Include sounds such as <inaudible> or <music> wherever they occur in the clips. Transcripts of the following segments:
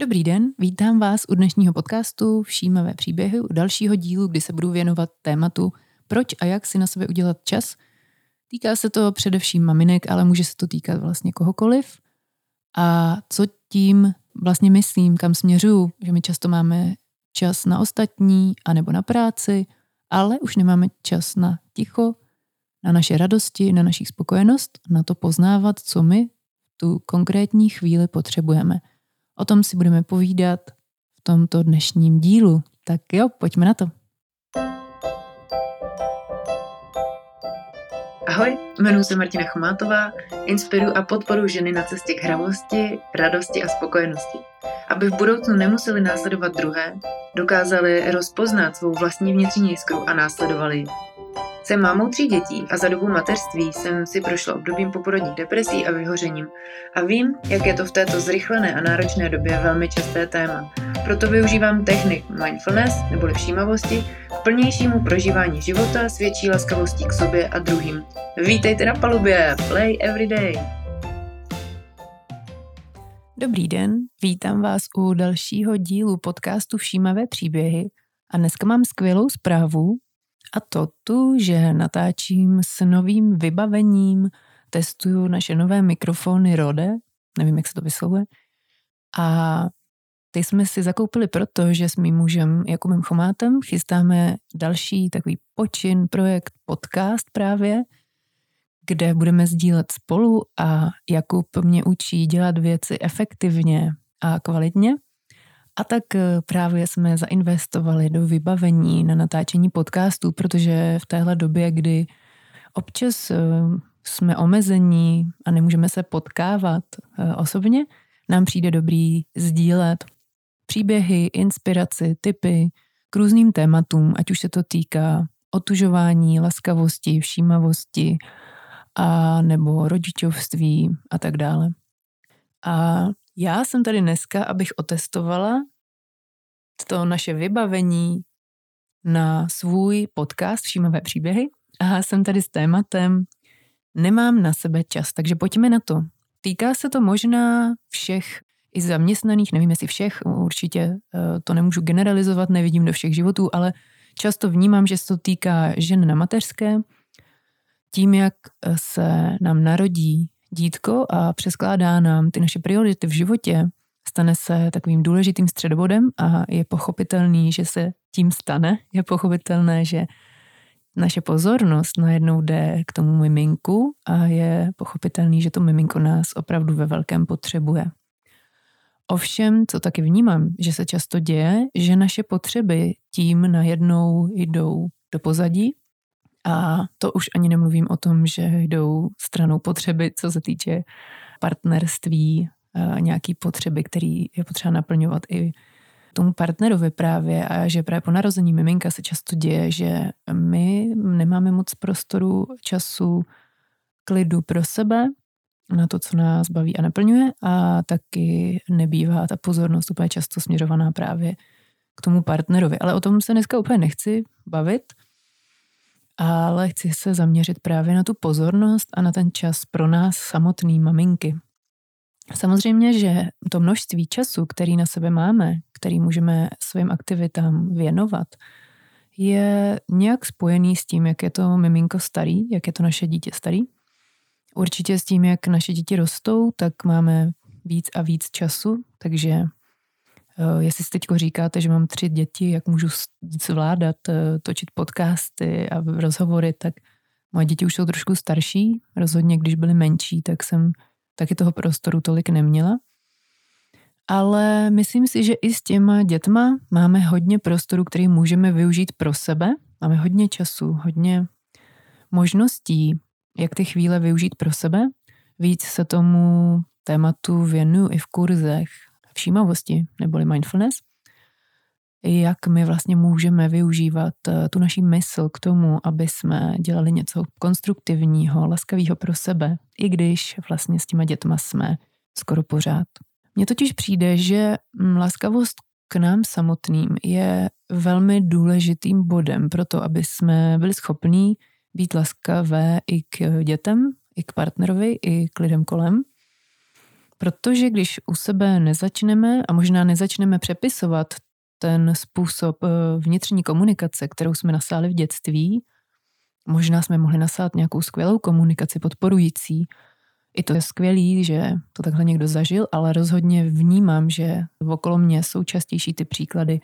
Dobrý den, vítám vás u dnešního podcastu Všímavé příběhy, u dalšího dílu, kdy se budu věnovat tématu proč a jak si na sebe udělat čas. Týká se to především maminek, ale může se to týkat vlastně kohokoliv. A co tím vlastně myslím, kam směřuju, že my často máme čas na ostatní anebo na práci, ale už nemáme čas na ticho, na naše radosti, na naši spokojenost, na to poznávat, co my tu konkrétní chvíli potřebujeme. O tom si budeme povídat v tomto dnešním dílu. Tak jo, pojďme na to. Ahoj, jmenuji se Martina Chomátová, inspiruji a podporuji ženy na cestě k hravosti, radosti a spokojenosti. Aby v budoucnu nemuseli následovat druhé, dokázali rozpoznat svou vlastní vnitřní jiskru a následovali ji. Jsem mámou tří dětí a za dobu mateřství jsem si prošla obdobím poporodních depresí a vyhořením a vím, jak je to v této zrychlené a náročné době velmi časté téma. Proto využívám technik mindfulness neboli všímavosti k plnějšímu prožívání života s větší laskavostí k sobě a druhým. Vítejte na palubě, play every day! Dobrý den, vítám vás u dalšího dílu podcastu Všímavé příběhy a dneska mám skvělou zprávu, a to tu, že natáčím s novým vybavením, testuju naše nové mikrofony Rode, nevím, jak se to vyslovuje, a ty jsme si zakoupili proto, že s mým mužem Jakubem Chomátem chystáme další takový počin, projekt, podcast právě, kde budeme sdílet spolu a Jakub mě učí dělat věci efektivně a kvalitně. A tak eh, právě jsme zainvestovali do vybavení na natáčení podcastů, protože v téhle době, kdy občas eh, jsme omezení a nemůžeme se potkávat eh, osobně, nám přijde dobrý sdílet příběhy, inspiraci, typy k různým tématům, ať už se to týká otužování, laskavosti, všímavosti a nebo rodičovství a tak dále. A já jsem tady dneska, abych otestovala to naše vybavení na svůj podcast Všímavé příběhy a jsem tady s tématem Nemám na sebe čas, takže pojďme na to. Týká se to možná všech i zaměstnaných, nevím jestli všech, určitě eh, to nemůžu generalizovat, nevidím do všech životů, ale často vnímám, že se to týká žen na mateřské. Tím, jak se nám narodí dítko a přeskládá nám ty naše priority v životě, stane se takovým důležitým středobodem a je pochopitelný, že se tím stane. Je pochopitelné, že naše pozornost najednou jde k tomu miminku a je pochopitelný, že to miminko nás opravdu ve velkém potřebuje. Ovšem, co taky vnímám, že se často děje, že naše potřeby tím najednou jdou do pozadí a to už ani nemluvím o tom, že jdou stranou potřeby, co se týče partnerství, nějaký potřeby, který je potřeba naplňovat i tomu partnerovi právě a že právě po narození miminka se často děje, že my nemáme moc prostoru, času, klidu pro sebe, na to, co nás baví a naplňuje a taky nebývá ta pozornost úplně často směřovaná právě k tomu partnerovi. Ale o tom se dneska úplně nechci bavit, ale chci se zaměřit právě na tu pozornost a na ten čas pro nás samotný maminky. Samozřejmě, že to množství času, který na sebe máme, který můžeme svým aktivitám věnovat, je nějak spojený s tím, jak je to miminko starý, jak je to naše dítě starý. Určitě s tím, jak naše děti rostou, tak máme víc a víc času, takže jestli si teď říkáte, že mám tři děti, jak můžu zvládat eh, točit podcasty a rozhovory, tak moje děti už jsou trošku starší. Rozhodně, když byly menší, tak jsem taky toho prostoru tolik neměla. Ale myslím si, že i s těma dětma máme hodně prostoru, který můžeme využít pro sebe. Máme hodně času, hodně možností, jak ty chvíle využít pro sebe. Víc se tomu tématu věnuju i v kurzech všímavosti neboli mindfulness. Jak my vlastně můžeme využívat eh, tu naší mysl k tomu, aby jsme dělali něco konstruktivního, laskavého pro sebe, i když vlastně s těma dětma jsme skoro pořád. Mně totiž přijde, že mm, laskavost k nám samotným je velmi důležitým bodem pro to, aby jsme byli schopní být laskavé i k dětem, i k partnerovi, i k lidem kolem. Protože když u sebe nezačneme a možná nezačneme přepisovat ten způsob eh, vnitřní komunikace, kterou jsme nasáli v dětství, možná jsme mohli nasát nějakou skvělou komunikaci podporující, i to je skvělý, že to takhle někdo zažil, ale rozhodně vnímám, že okolo mě jsou častější ty příklady,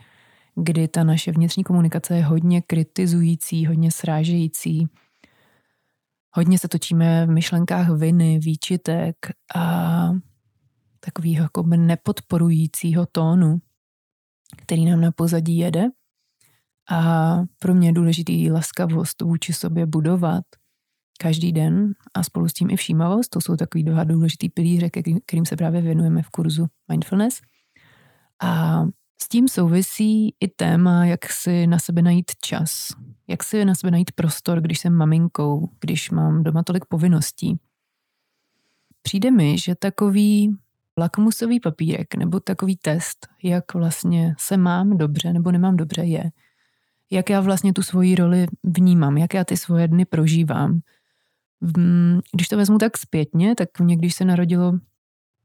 kdy ta naše vnitřní komunikace je hodně kritizující, hodně srážející. Hodně se točíme v myšlenkách viny, výčitek a takového jako nepodporujícího tónu, který nám na pozadí jede. A pro mě je důležitý laskavost vůči sobě budovat – každý den a spolu s tím i všímavost. To jsou takový dva důležitý pilíře, kterým se právě věnujeme v kurzu Mindfulness. A s tím souvisí i téma, jak si na sebe najít čas, jak si na sebe najít prostor, když jsem maminkou, když mám doma tolik povinností. Přijde mi, že takový lakmusový papírek nebo takový test, jak vlastně se mám dobře nebo nemám dobře, je, jak já vlastně tu svoji roli vnímám, jak já ty svoje dny prožívám, když to vezmu tak zpětně, tak mě, když se narodilo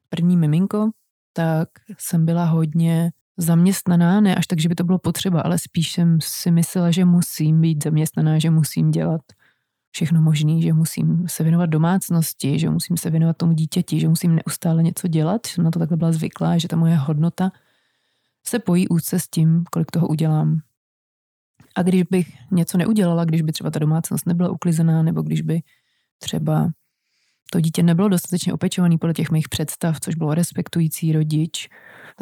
první miminko, tak jsem byla hodně zaměstnaná, ne až tak, že by to bylo potřeba, ale spíš jsem si myslela, že musím být zaměstnaná, že musím dělat všechno možné, že musím se věnovat domácnosti, že musím se věnovat tomu dítěti, že musím neustále něco dělat, jsem na to takhle byla zvyklá, že ta moje hodnota se pojí úzce s tím, kolik toho udělám. A když bych něco neudělala, když by třeba ta domácnost nebyla uklizená, nebo když by třeba to dítě nebylo dostatečně opečovaný podle těch mých představ, což bylo respektující rodič,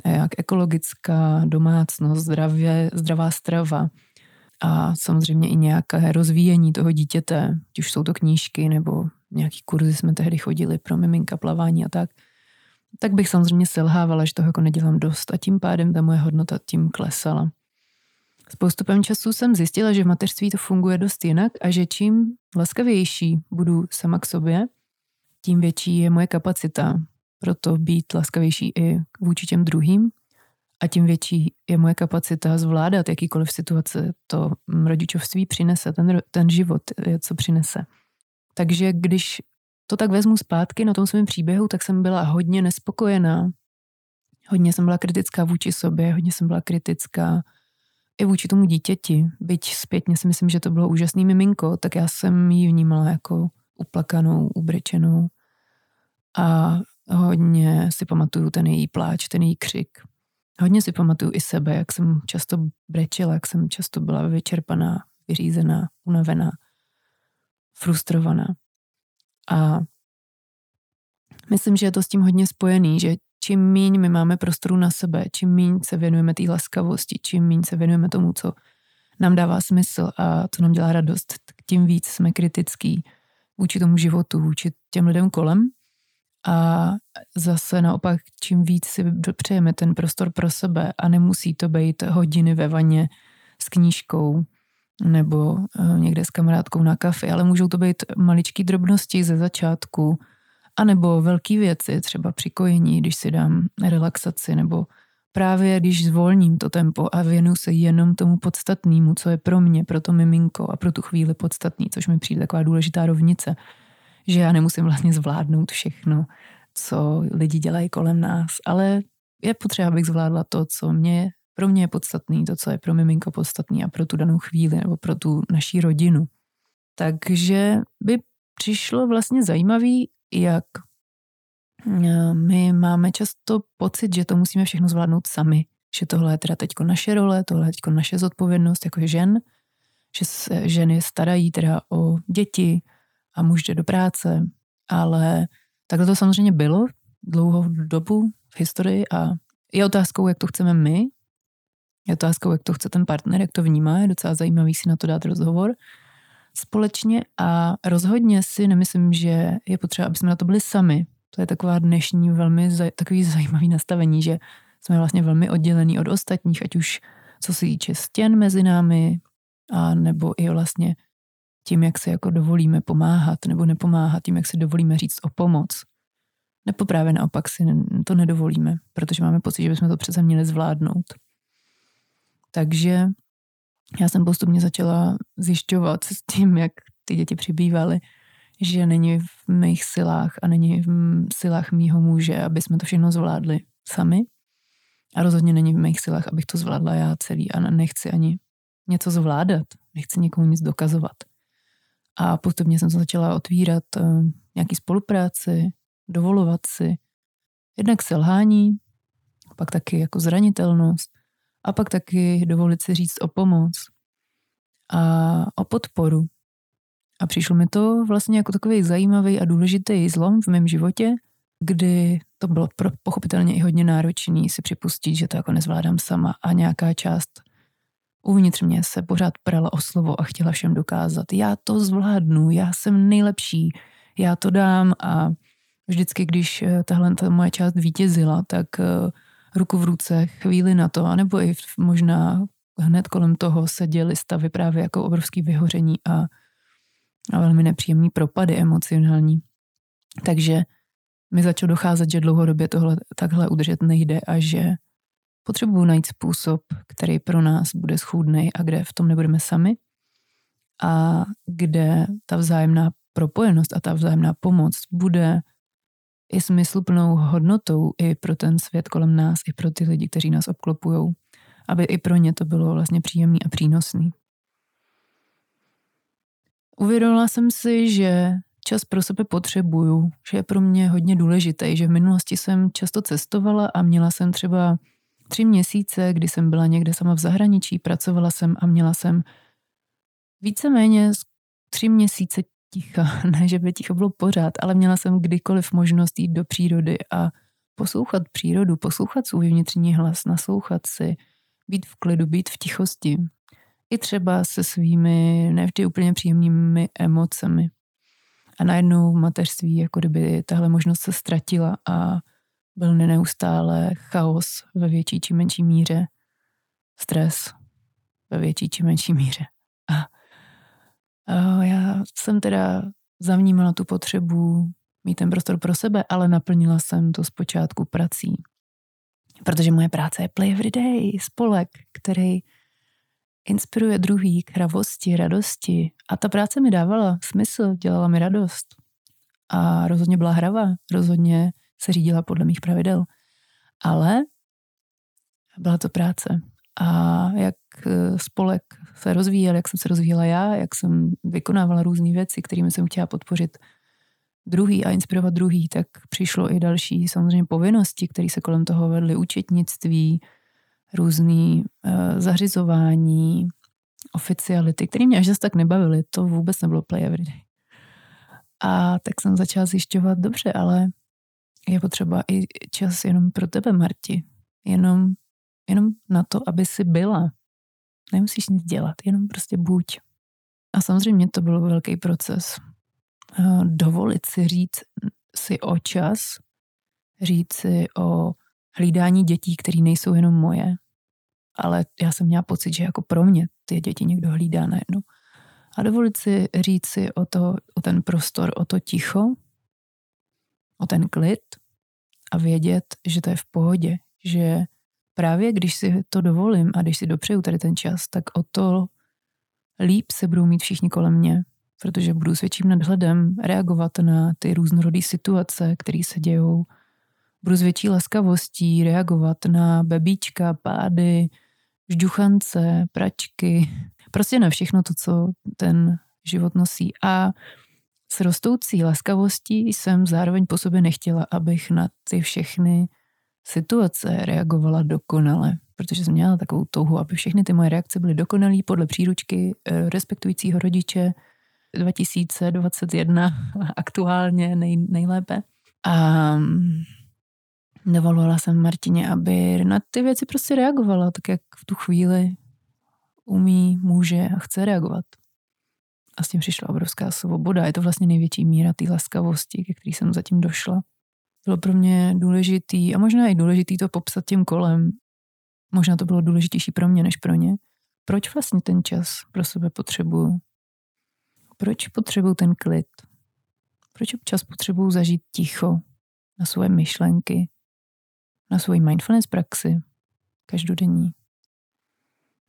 jak ekologická domácnost, zdravě, zdravá strava a samozřejmě i nějaké rozvíjení toho dítěte, ať už jsou to knížky nebo nějaký kurzy jsme tehdy chodili pro miminka, plavání a tak, tak bych samozřejmě selhávala, že toho jako nedělám dost a tím pádem ta moje hodnota tím klesala. S postupem času jsem zjistila, že v mateřství to funguje dost jinak a že čím laskavější budu sama k sobě, tím větší je moje kapacita pro to být laskavější i vůči těm druhým a tím větší je moje kapacita zvládat jakýkoliv situace to rodičovství přinese, ten, ten život, co přinese. Takže když to tak vezmu zpátky na tom svém příběhu, tak jsem byla hodně nespokojená. Hodně jsem byla kritická vůči sobě, hodně jsem byla kritická i vůči tomu dítěti, byť zpětně si myslím, že to bylo úžasný miminko, tak já jsem ji vnímala jako uplakanou, ubrečenou a hodně si pamatuju ten její pláč, ten její křik. Hodně si pamatuju i sebe, jak jsem často brečela, jak jsem často byla vyčerpaná, vyřízená, unavená, frustrovaná. A myslím, že je to s tím hodně spojený, že čím míň my máme prostoru na sebe, čím míň se věnujeme té laskavosti, čím míň se věnujeme tomu, co nám dává smysl a co nám dělá radost, tím víc jsme kritický vůči tomu životu, vůči těm lidem kolem. A zase naopak, čím víc si přejeme ten prostor pro sebe a nemusí to být hodiny ve vaně s knížkou nebo eh, někde s kamarádkou na kafe, ale můžou to být maličké drobnosti ze začátku, a nebo velké věci, třeba při kojení, když si dám relaxaci, nebo právě když zvolním to tempo a věnu se jenom tomu podstatnému, co je pro mě, pro to miminko a pro tu chvíli podstatný, což mi přijde taková důležitá rovnice, že já nemusím vlastně zvládnout všechno, co lidi dělají kolem nás, ale je potřeba, abych zvládla to, co mě, pro mě je podstatný, to, co je pro miminko podstatný a pro tu danou chvíli nebo pro tu naší rodinu. Takže by přišlo vlastně zajímavý jak eh, my máme často pocit, že to musíme všechno zvládnout sami, že tohle je teda teďko naše role, tohle je teďko naše zodpovědnost jako žen, že se ženy starají teda o děti a muž jde do práce, ale takhle to samozřejmě bylo dlouhou dobu v historii a je otázkou, jak to chceme my, je otázkou, jak to chce ten partner, jak to vnímá, je docela zajímavý si na to dát rozhovor, společně a rozhodně si nemyslím, že je potřeba, aby jsme na to byli sami. To je taková dnešní velmi zaj, takový zajímavý nastavení, že jsme vlastně velmi oddělení od ostatních, ať už co se týče stěn mezi námi, a nebo i vlastně tím, jak se jako dovolíme pomáhat nebo nepomáhat, tím, jak si dovolíme říct o pomoc. Nebo právě naopak si to nedovolíme, protože máme pocit, že bychom to přece měli zvládnout. Takže já jsem postupně začala zjišťovat s tím, jak ty děti přibývaly, že není v mých silách a není v silách mýho muže, aby jsme to všechno zvládli sami. A rozhodně není v mých silách, abych to zvládla já celý a nechci ani něco zvládat, nechci nikomu nic dokazovat. A postupně jsem se začala otvírat uh, nějaký spolupráci, dovolovat si jednak selhání, pak taky jako zranitelnost a pak taky dovolit si říct o pomoc a o podporu. A přišlo mi to vlastně jako takový zajímavý a důležitý zlom v mém životě, kdy to bylo pro, pochopitelně i hodně náročný si připustit, že to jako nezvládám sama a nějaká část uvnitř mě se pořád prala o slovo a chtěla všem dokázat, já to zvládnu, já jsem nejlepší, já to dám a vždycky, když eh, tahle ta moje část vítězila, tak eh, ruku v ruce chvíli na to, anebo i možná hned kolem toho se děly stavy právě jako obrovský vyhoření a, a velmi nepříjemný propady emocionální. Takže mi začalo docházet, že dlouhodobě tohle takhle udržet nejde a že potřebuju najít způsob, který pro nás bude schůdný a kde v tom nebudeme sami a kde ta vzájemná propojenost a ta vzájemná pomoc bude i smysluplnou hodnotou i pro ten svět kolem nás, i pro ty lidi, kteří nás obklopují, aby i pro ně to bylo vlastně příjemný a přínosný. Uvědomila jsem si, že čas pro sebe potřebuju, že je pro mě hodně důležitý, že v minulosti jsem často cestovala a měla jsem třeba tři měsíce, kdy jsem byla někde sama v zahraničí, pracovala jsem a měla jsem víceméně tři měsíce ticha. <laughs> Ne, že by ticho bylo pořád, ale měla jsem kdykoliv možnost jít do přírody a poslouchat přírodu, poslouchat svůj vnitřní hlas, naslouchat si, být v klidu, být v tichosti. I třeba se svými nevždy úplně příjemnými emocemi. A najednou v mateřství, jako kdyby tahle možnost se ztratila a byl neustále chaos ve větší či menší míře, stres ve větší či menší míře. A já jsem teda zavnímala tu potřebu mít ten prostor pro sebe, ale naplnila jsem to zpočátku prací. Protože moje práce je Play Every Day, spolek, který inspiruje druhý k hravosti, radosti. A ta práce mi dávala smysl, dělala mi radost. A rozhodně byla hrava, rozhodně se řídila podle mých pravidel. Ale byla to práce. A jak eh, spolek se rozvíjel, jak jsem se rozvíjela já, jak jsem vykonávala různé věci, kterými jsem chtěla podpořit druhý a inspirovat druhý, tak přišlo i další samozřejmě povinnosti, které se kolem toho vedly, účetnictví, různý uh, zařizování, oficiality, které mě až zase tak nebavily. To vůbec nebylo play everyday. A tak jsem začala zjišťovat, dobře, ale je potřeba i čas jenom pro tebe, Marti. Jenom, jenom na to, aby si byla. Nemusíš nic dělat, jenom prostě buď. A samozřejmě to byl velký proces. Dovolit si říct si o čas, říct si o hlídání dětí, které nejsou jenom moje, ale já jsem měla pocit, že jako pro mě ty děti někdo hlídá najednou. A dovolit si říct si o, to, o ten prostor, o to ticho, o ten klid a vědět, že to je v pohodě, že právě když si to dovolím a když si dopřeju tady ten čas, tak o to líp se budou mít všichni kolem mě, protože budu s větším nadhledem reagovat na ty různorodé situace, které se dějou. Budu s větší laskavostí reagovat na bebíčka, pády, žduchance, pračky, prostě na všechno to, co ten život nosí. A s rostoucí laskavostí jsem zároveň po sobě nechtěla, abych na ty všechny situace reagovala dokonale, protože jsem měla takovou touhu, aby všechny ty moje reakce byly dokonalé podle příručky eh, respektujícího rodiče 2021 <laughs> aktuálně nej, nejlépe. A mm, dovolovala jsem Martině, aby na ty věci prostě reagovala, tak jak v tu chvíli umí, může a chce reagovat. A s tím přišla obrovská svoboda. Je to vlastně největší míra té laskavosti, ke který jsem zatím došla bylo pro mě důležitý a možná i důležitý to popsat tím kolem. Možná to bylo důležitější pro mě než pro ně. Proč vlastně ten čas pro sebe potřebuju? Proč potřebuju ten klid? Proč občas potřebuju zažít ticho na svoje myšlenky, na svoji mindfulness praxi každodenní?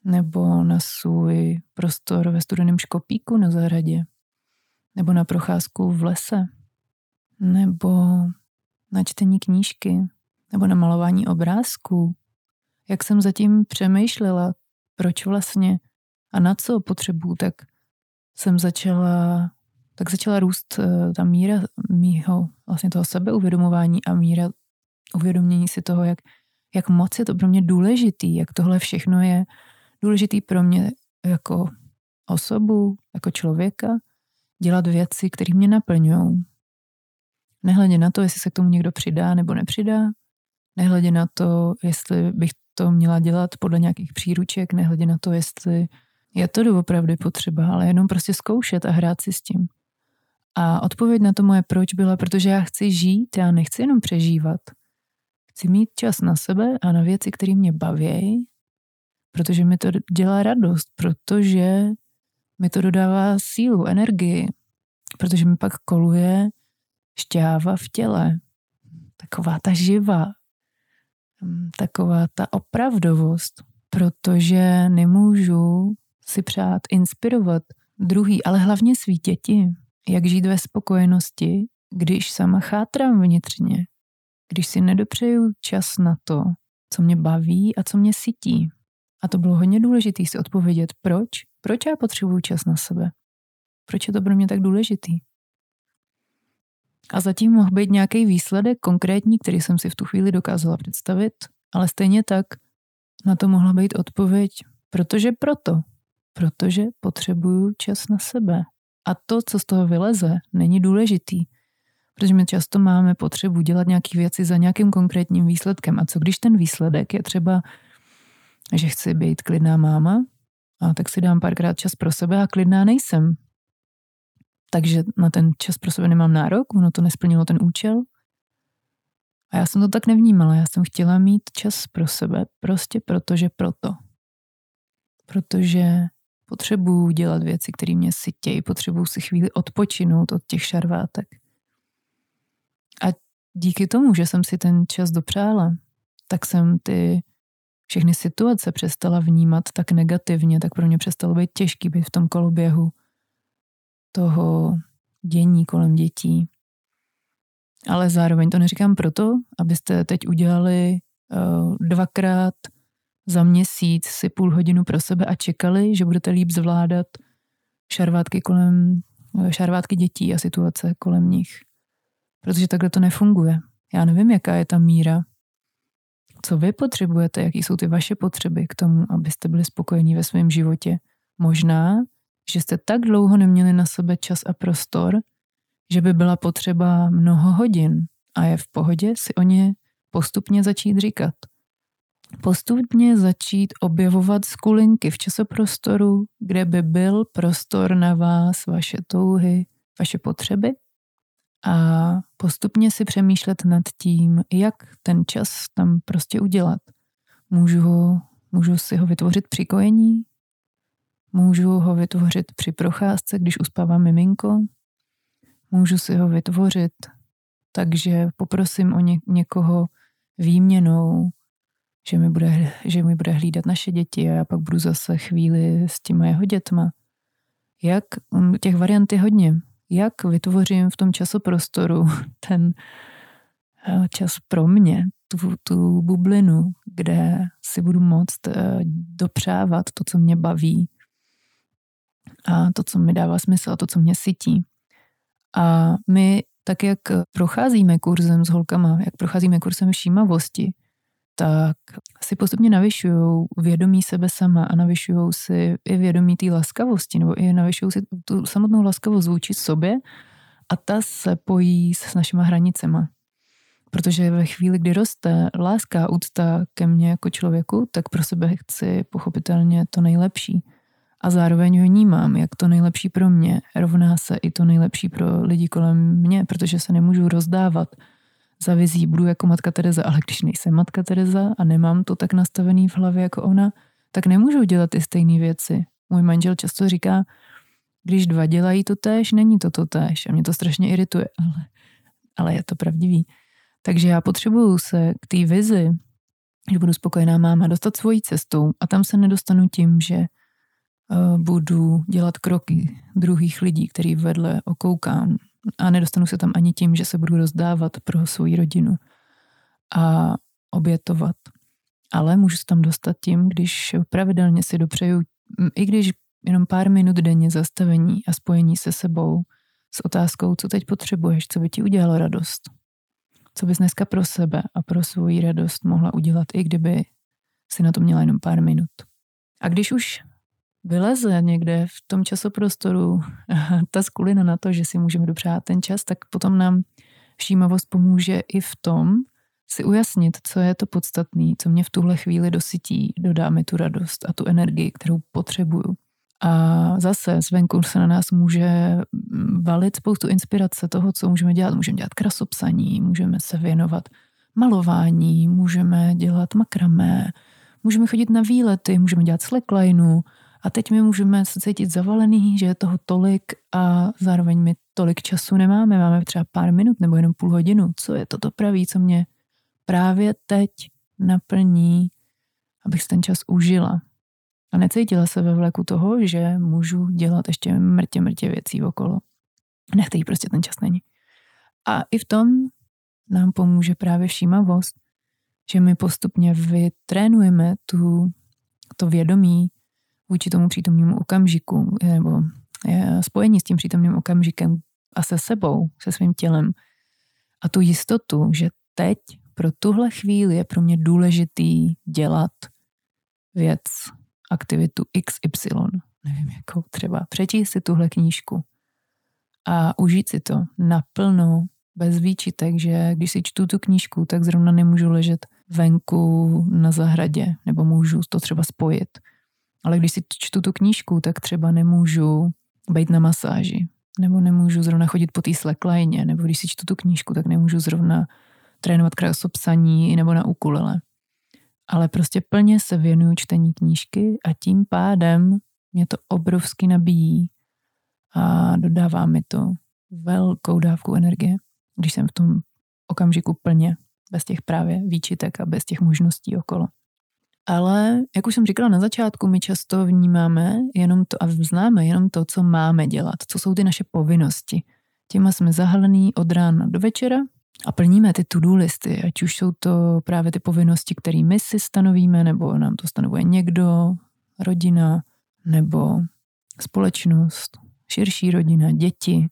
Nebo na svůj prostor ve studeném škopíku na zahradě? nebo na procházku v lese, nebo na čtení knížky, nebo na malování obrázků. Jak jsem zatím přemýšlela, proč vlastně a na co potřebuju, tak jsem začala, tak začala růst eh, ta míra mýho, vlastně toho sebeuvědomování a míra uvědomění si toho, jak, jak moc je to pro mě důležitý, jak tohle všechno je důležitý pro mě jako osobu, jako člověka, dělat věci, které mě naplňují. Nehledě na to, jestli se k tomu někdo přidá nebo nepřidá, nehledě na to, jestli bych to měla dělat podle nějakých příruček, nehledě na to, jestli je to doopravdy potřeba, ale jenom prostě zkoušet a hrát si s tím. A odpověď na to moje proč byla, protože já chci žít, já nechci jenom přežívat. Chci mít čas na sebe a na věci, které mě baví, protože mi to dělá radost, protože mi to dodává sílu, energii, protože mi pak koluje šťáva v těle. Taková ta živa, taková ta opravdovost, protože nemůžu si přát inspirovat druhý, ale hlavně svý děti, jak žít ve spokojenosti, když sama chátrám vnitřně, když si nedopřeju čas na to, co mě baví a co mě sytí. A to bylo hodně důležité si odpovědět, proč? Proč já potřebuju čas na sebe? Proč je to pro mě tak důležitý? A zatím mohl být nějaký výsledek konkrétní, který jsem si v tu chvíli dokázala představit, ale stejně tak na to mohla být odpověď, protože proto, protože potřebuju čas na sebe. A to, co z toho vyleze, není důležitý, protože my často máme potřebu dělat nějaké věci za nějakým konkrétním výsledkem. A co když ten výsledek je třeba, že chci být klidná máma, a tak si dám párkrát čas pro sebe a klidná nejsem. Takže na ten čas pro sebe nemám nárok, ono to nesplnilo ten účel. A já jsem to tak nevnímala, já jsem chtěla mít čas pro sebe, prostě protože proto. Protože potřebuju dělat věci, které mě sytějí, potřebuju si chvíli odpočinout od těch šarvátek. A díky tomu, že jsem si ten čas dopřála, tak jsem ty všechny situace přestala vnímat tak negativně, tak pro mě přestalo být těžký být v tom koloběhu toho dění kolem dětí. Ale zároveň to neříkám proto, abyste teď udělali uh, dvakrát za měsíc si půl hodinu pro sebe a čekali, že budete líp zvládat šarvátky kolem, eh, šarvátky dětí a situace kolem nich. Protože takhle to nefunguje. Já nevím, jaká je ta míra co vy potřebujete, jaký jsou ty vaše potřeby k tomu, abyste byli spokojení ve svém životě. Možná, že jste tak dlouho neměli na sebe čas a prostor, že by byla potřeba mnoho hodin a je v pohodě si o ně postupně začít říkat. Postupně začít objevovat skulinky v časoprostoru, kde by byl prostor na vás, vaše touhy, vaše potřeby a postupně si přemýšlet nad tím, jak ten čas tam prostě udělat. Můžu, ho, můžu si ho vytvořit při kojení, můžu ho vytvořit při procházce, když uspává miminko, můžu si ho vytvořit takže poprosím o ně, někoho výměnou, že mi, bude, že mi bude hlídat naše děti a já pak budu zase chvíli s těma jeho dětma. Jak těch variant je hodně jak vytvořím v tom časoprostoru <laughs> ten eh, čas pro mě, tu, tu bublinu, kde si budu moct eh, dopřávat to, co mě baví a to, co mi dává smysl a to, co mě sytí. A my tak, jak procházíme kurzem s holkama, jak procházíme kurzem všímavosti, tak si postupně navyšují vědomí sebe sama a navyšují si i vědomí té laskavosti, nebo i navyšují si tu samotnou laskavost vůči sobě a ta se pojí s našima hranicema. Protože ve chvíli, kdy roste láska, úcta ke mně jako člověku, tak pro sebe chci pochopitelně to nejlepší. A zároveň vnímám, jak to nejlepší pro mě rovná se i to nejlepší pro lidi kolem mě, protože se nemůžu rozdávat za vizí budu jako matka Tereza, ale když nejsem matka Tereza a nemám to tak nastavený v hlavě jako ona, tak nemůžu dělat ty stejné věci. Můj manžel často říká, když dva dělají to též, není to to též. A mě to strašně irituje, ale, ale je to pravdivý. Takže já potřebuju se k té vizi, že budu spokojená máma, dostat svojí cestou a tam se nedostanu tím, že uh, budu dělat kroky druhých lidí, který vedle okoukám a nedostanu se tam ani tím, že se budu rozdávat pro svou rodinu a obětovat. Ale můžu se tam dostat tím, když pravidelně si dopřeju, i když jenom pár minut denně zastavení a spojení se sebou s otázkou, co teď potřebuješ, co by ti udělalo radost. Co bys dneska pro sebe a pro svoji radost mohla udělat, i kdyby si na to měla jenom pár minut. A když už vyleze někde v tom časoprostoru <laughs> ta skulina na to, že si můžeme dopřát ten čas, tak potom nám všímavost pomůže i v tom si ujasnit, co je to podstatné, co mě v tuhle chvíli dosytí, dodá mi tu radost a tu energii, kterou potřebuju. A zase zvenku se na nás může valit spoustu inspirace toho, co můžeme dělat. Můžeme dělat krasopsaní, můžeme se věnovat malování, můžeme dělat makramé, můžeme chodit na výlety, můžeme dělat slacklineu a teď my můžeme se cítit zavalený, že je toho tolik a zároveň my tolik času nemáme, máme třeba pár minut nebo jenom půl hodinu. Co je to to pravý, co mě právě teď naplní, abych ten čas užila. A necítila se ve vleku toho, že můžu dělat ještě mrtě, mrtě věcí okolo. Nechte prostě ten čas není. A i v tom nám pomůže právě všímavost, že my postupně vytrénujeme tu, to vědomí vůči tomu přítomnému okamžiku, nebo spojení s tím přítomným okamžikem a se sebou, se svým tělem. A tu jistotu, že teď pro tuhle chvíli je pro mě důležitý dělat věc, aktivitu XY. Nevím, jakou třeba. Přečíst si tuhle knížku a užít si to naplno, bez výčitek, že když si čtu tu knížku, tak zrovna nemůžu ležet venku na zahradě, nebo můžu to třeba spojit. Ale když si čtu tu knížku, tak třeba nemůžu být na masáži, nebo nemůžu zrovna chodit po té slackline, nebo když si čtu tu knížku, tak nemůžu zrovna trénovat krásopsaní nebo na ukulele. Ale prostě plně se věnuju čtení knížky a tím pádem mě to obrovsky nabíjí a dodává mi to velkou dávku energie, když jsem v tom okamžiku plně, bez těch právě výčitek a bez těch možností okolo. Ale, jak už jsem říkala na začátku, my často vnímáme jenom to a známe jenom to, co máme dělat, co jsou ty naše povinnosti. Těma jsme zahalený od rána do večera a plníme ty to-do listy, ať už jsou to právě ty povinnosti, které my si stanovíme, nebo nám to stanovuje někdo, rodina, nebo společnost, širší rodina, děti.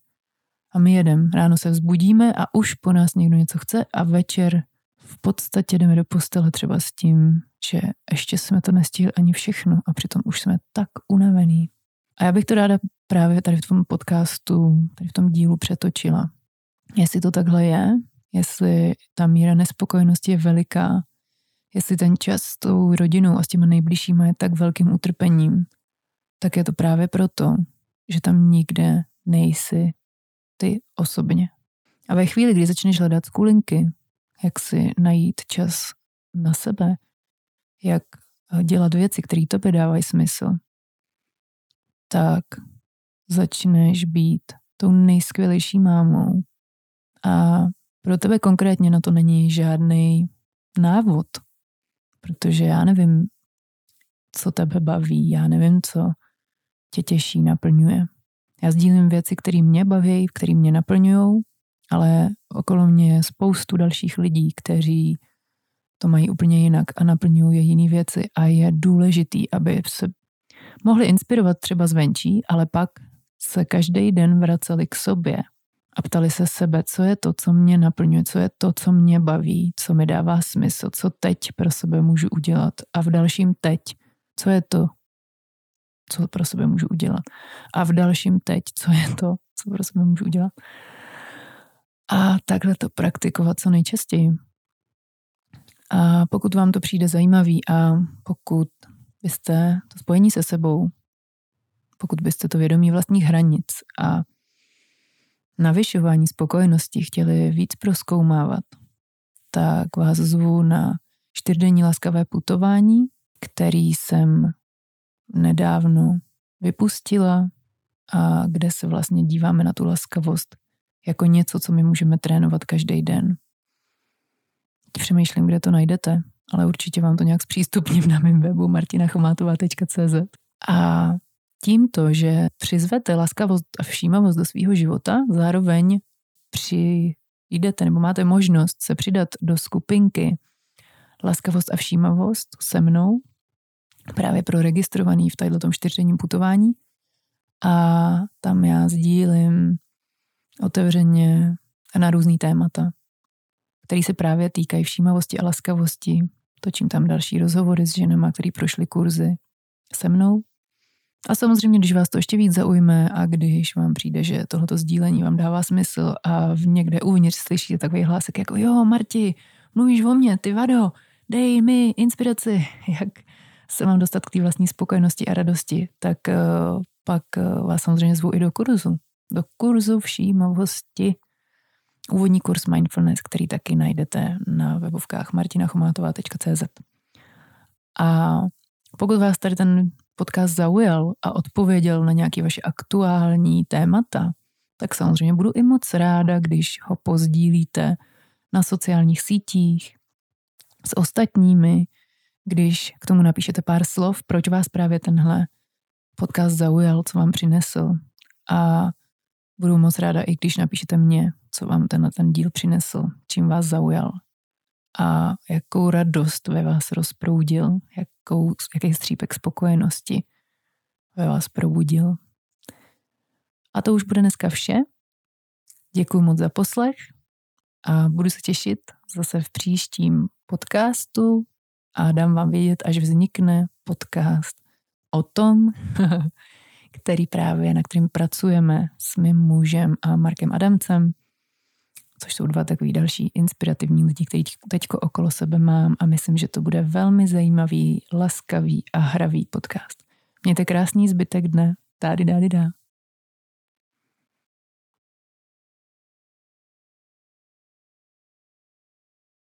A my jedem, ráno se vzbudíme a už po nás někdo něco chce a večer v podstatě jdeme do postele třeba s tím, že ještě jsme to nestihli ani všechno a přitom už jsme tak unavený. A já bych to ráda právě tady v tom podcastu, tady v tom dílu přetočila. Jestli to takhle je, jestli ta míra nespokojenosti je veliká, jestli ten čas s tou rodinou a s těma nejbližšíma je tak velkým utrpením, tak je to právě proto, že tam nikde nejsi ty osobně. A ve chvíli, kdy začneš hledat skulinky, jak si najít čas na sebe, jak dělat věci, které tobě dávají smysl, tak začneš být tou nejskvělejší mámou a pro tebe konkrétně na to není žádný návod, protože já nevím, co tebe baví, já nevím, co tě těší, naplňuje. Já sdílím věci, které mě baví, které mě naplňují, ale okolo mě je spoustu dalších lidí, kteří to mají úplně jinak a naplňují je jiné věci. A je důležitý, aby se mohli inspirovat třeba zvenčí, ale pak se každý den vraceli k sobě a ptali se sebe, co je to, co mě naplňuje, co je to, co mě baví, co mi dává smysl, co teď pro sebe můžu udělat. A v dalším teď, co je to, co pro sebe můžu udělat. A v dalším teď, co je to, co pro sebe můžu udělat. A takhle to praktikovat co nejčastěji. A pokud vám to přijde zajímavý a pokud byste to spojení se sebou, pokud byste to vědomí vlastních hranic a navyšování spokojenosti chtěli víc proskoumávat, tak vás zvu na čtyřdenní laskavé putování, který jsem nedávno vypustila a kde se vlastně díváme na tu laskavost jako něco, co my můžeme trénovat každý den. Přemýšlím, kde to najdete, ale určitě vám to nějak zpřístupním na mém webu martinachomátová.cz. A tímto, že přizvete laskavost a všímavost do svého života, zároveň přijdete nebo máte možnost se přidat do skupinky laskavost a všímavost se mnou, právě pro registrovaný v tadyhle tom čtyřdenním putování. A tam já sdílím otevřeně na různý témata, který se právě týkají všímavosti a laskavosti. Točím tam další rozhovory s ženama, který prošly kurzy se mnou. A samozřejmě, když vás to ještě víc zaujme a když vám přijde, že tohoto sdílení vám dává smysl a v někde uvnitř slyšíte takový hlásek jako jo, Marti, mluvíš o mně, ty vado, dej mi inspiraci, <laughs> jak se mám dostat k té vlastní spokojenosti a radosti, tak uh, pak uh, vás samozřejmě zvu i do kurzu. Do kurzu všímavosti. Úvodní kurz Mindfulness, který taky najdete na webovkách martinachomátová.cz. A pokud vás tady ten podcast zaujal a odpověděl na nějaké vaše aktuální témata, tak samozřejmě budu i moc ráda, když ho pozdílíte na sociálních sítích s ostatními, když k tomu napíšete pár slov, proč vás právě tenhle podcast zaujal, co vám přinesl. A budu moc ráda i když napíšete mě, co vám tenhle ten díl přinesl, čím vás zaujal a jakou radost ve vás rozproudil, jakou, jaký střípek spokojenosti ve vás probudil. A to už bude dneska vše. Děkuji moc za poslech a budu se těšit zase v příštím podcastu a dám vám vědět, až vznikne podcast o tom, <laughs> který právě, na kterým pracujeme s mým mužem a Markem Adamcem, což jsou dva takový další inspirativní lidi, který teďko okolo sebe mám a myslím, že to bude velmi zajímavý, laskavý a hravý podcast. Mějte krásný zbytek dne. Tády dády dá.